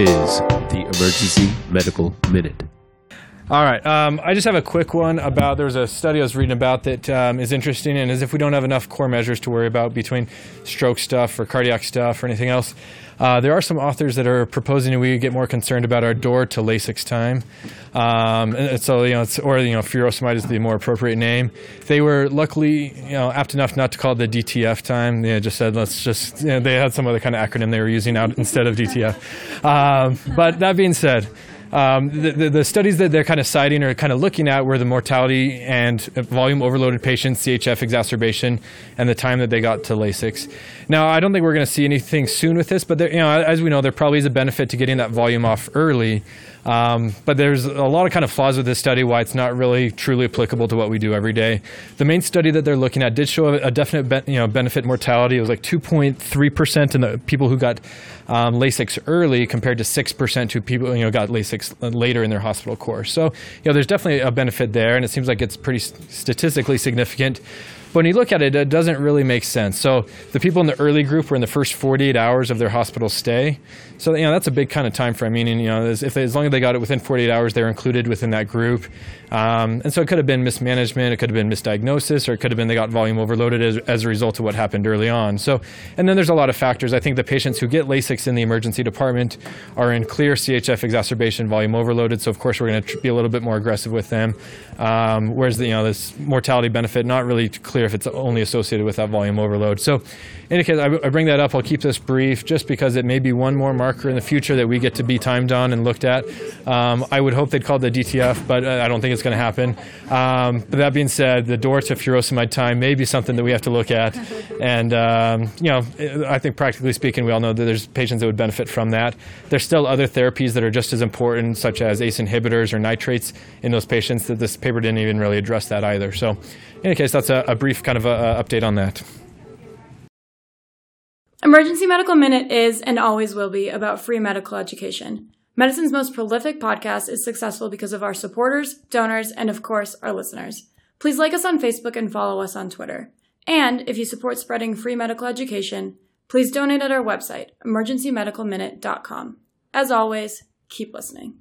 is the Emergency Medical Minute. All right. Um, I just have a quick one about there's a study I was reading about that um, is interesting, and is if we don't have enough core measures to worry about between stroke stuff or cardiac stuff or anything else, uh, there are some authors that are proposing that we get more concerned about our door to Lasix time. Um, and so you know, or you know, furosemide is the more appropriate name. They were luckily you know apt enough not to call it the DTF time. They just said let's just you know, they had some other kind of acronym they were using out instead of DTF. Um, but that being said. Um, the, the, the, studies that they're kind of citing or kind of looking at were the mortality and volume overloaded patients, CHF exacerbation, and the time that they got to Lasix. Now, I don't think we're going to see anything soon with this, but you know, as we know, there probably is a benefit to getting that volume off early. Um, but there's a lot of kind of flaws with this study why it's not really truly applicable to what we do every day. The main study that they're looking at did show a, definite be, you know, benefit mortality. It was like 2.3% in the people who got um, Lasix early compared to 6% who people you know got Lasix later in their hospital course. So you know there's definitely a benefit there, and it seems like it's pretty statistically significant. But when you look at it, it doesn't really make sense. So the people in the early group were in the first 48 hours of their hospital stay. So you know that's a big kind of time frame. Meaning you know if they, as long as they got it within 48 hours, they're included within that group. Um, and so it could have been mismanagement, it could have been misdiagnosis, or it could have been they got volume overloaded as, as a result of what happened early on. So and then there's a lot of factors. I think the patients who get Lasix in the emergency department are in clear CHF exacerbation, volume overloaded. So of course we're going to be a little bit more aggressive with them. Um, whereas the, you know this mortality benefit not really clear if it's only associated with that volume overload. So in any case, I, I bring that up. I'll keep this brief just because it may be one more marker in the future that we get to be timed on and looked at. Um, I would hope they'd call the DTF, but uh, I don't think it's going to happen. Um, but that being said, the door to furosemide time may be something that we have to look at. And, um, you know, I think practically speaking, we all know that there's patients that would benefit from that. There's still other therapies that are just as important, such as ACE inhibitors or nitrates in those patients that this paper didn't even really address that either. So, in any case, that's a, a brief kind of a update on that. Emergency Medical Minute is and always will be about free medical education. Medicine's most prolific podcast is successful because of our supporters, donors, and of course, our listeners. Please like us on Facebook and follow us on Twitter. And if you support spreading free medical education, please donate at our website, emergencymedicalminute.com. As always, keep listening.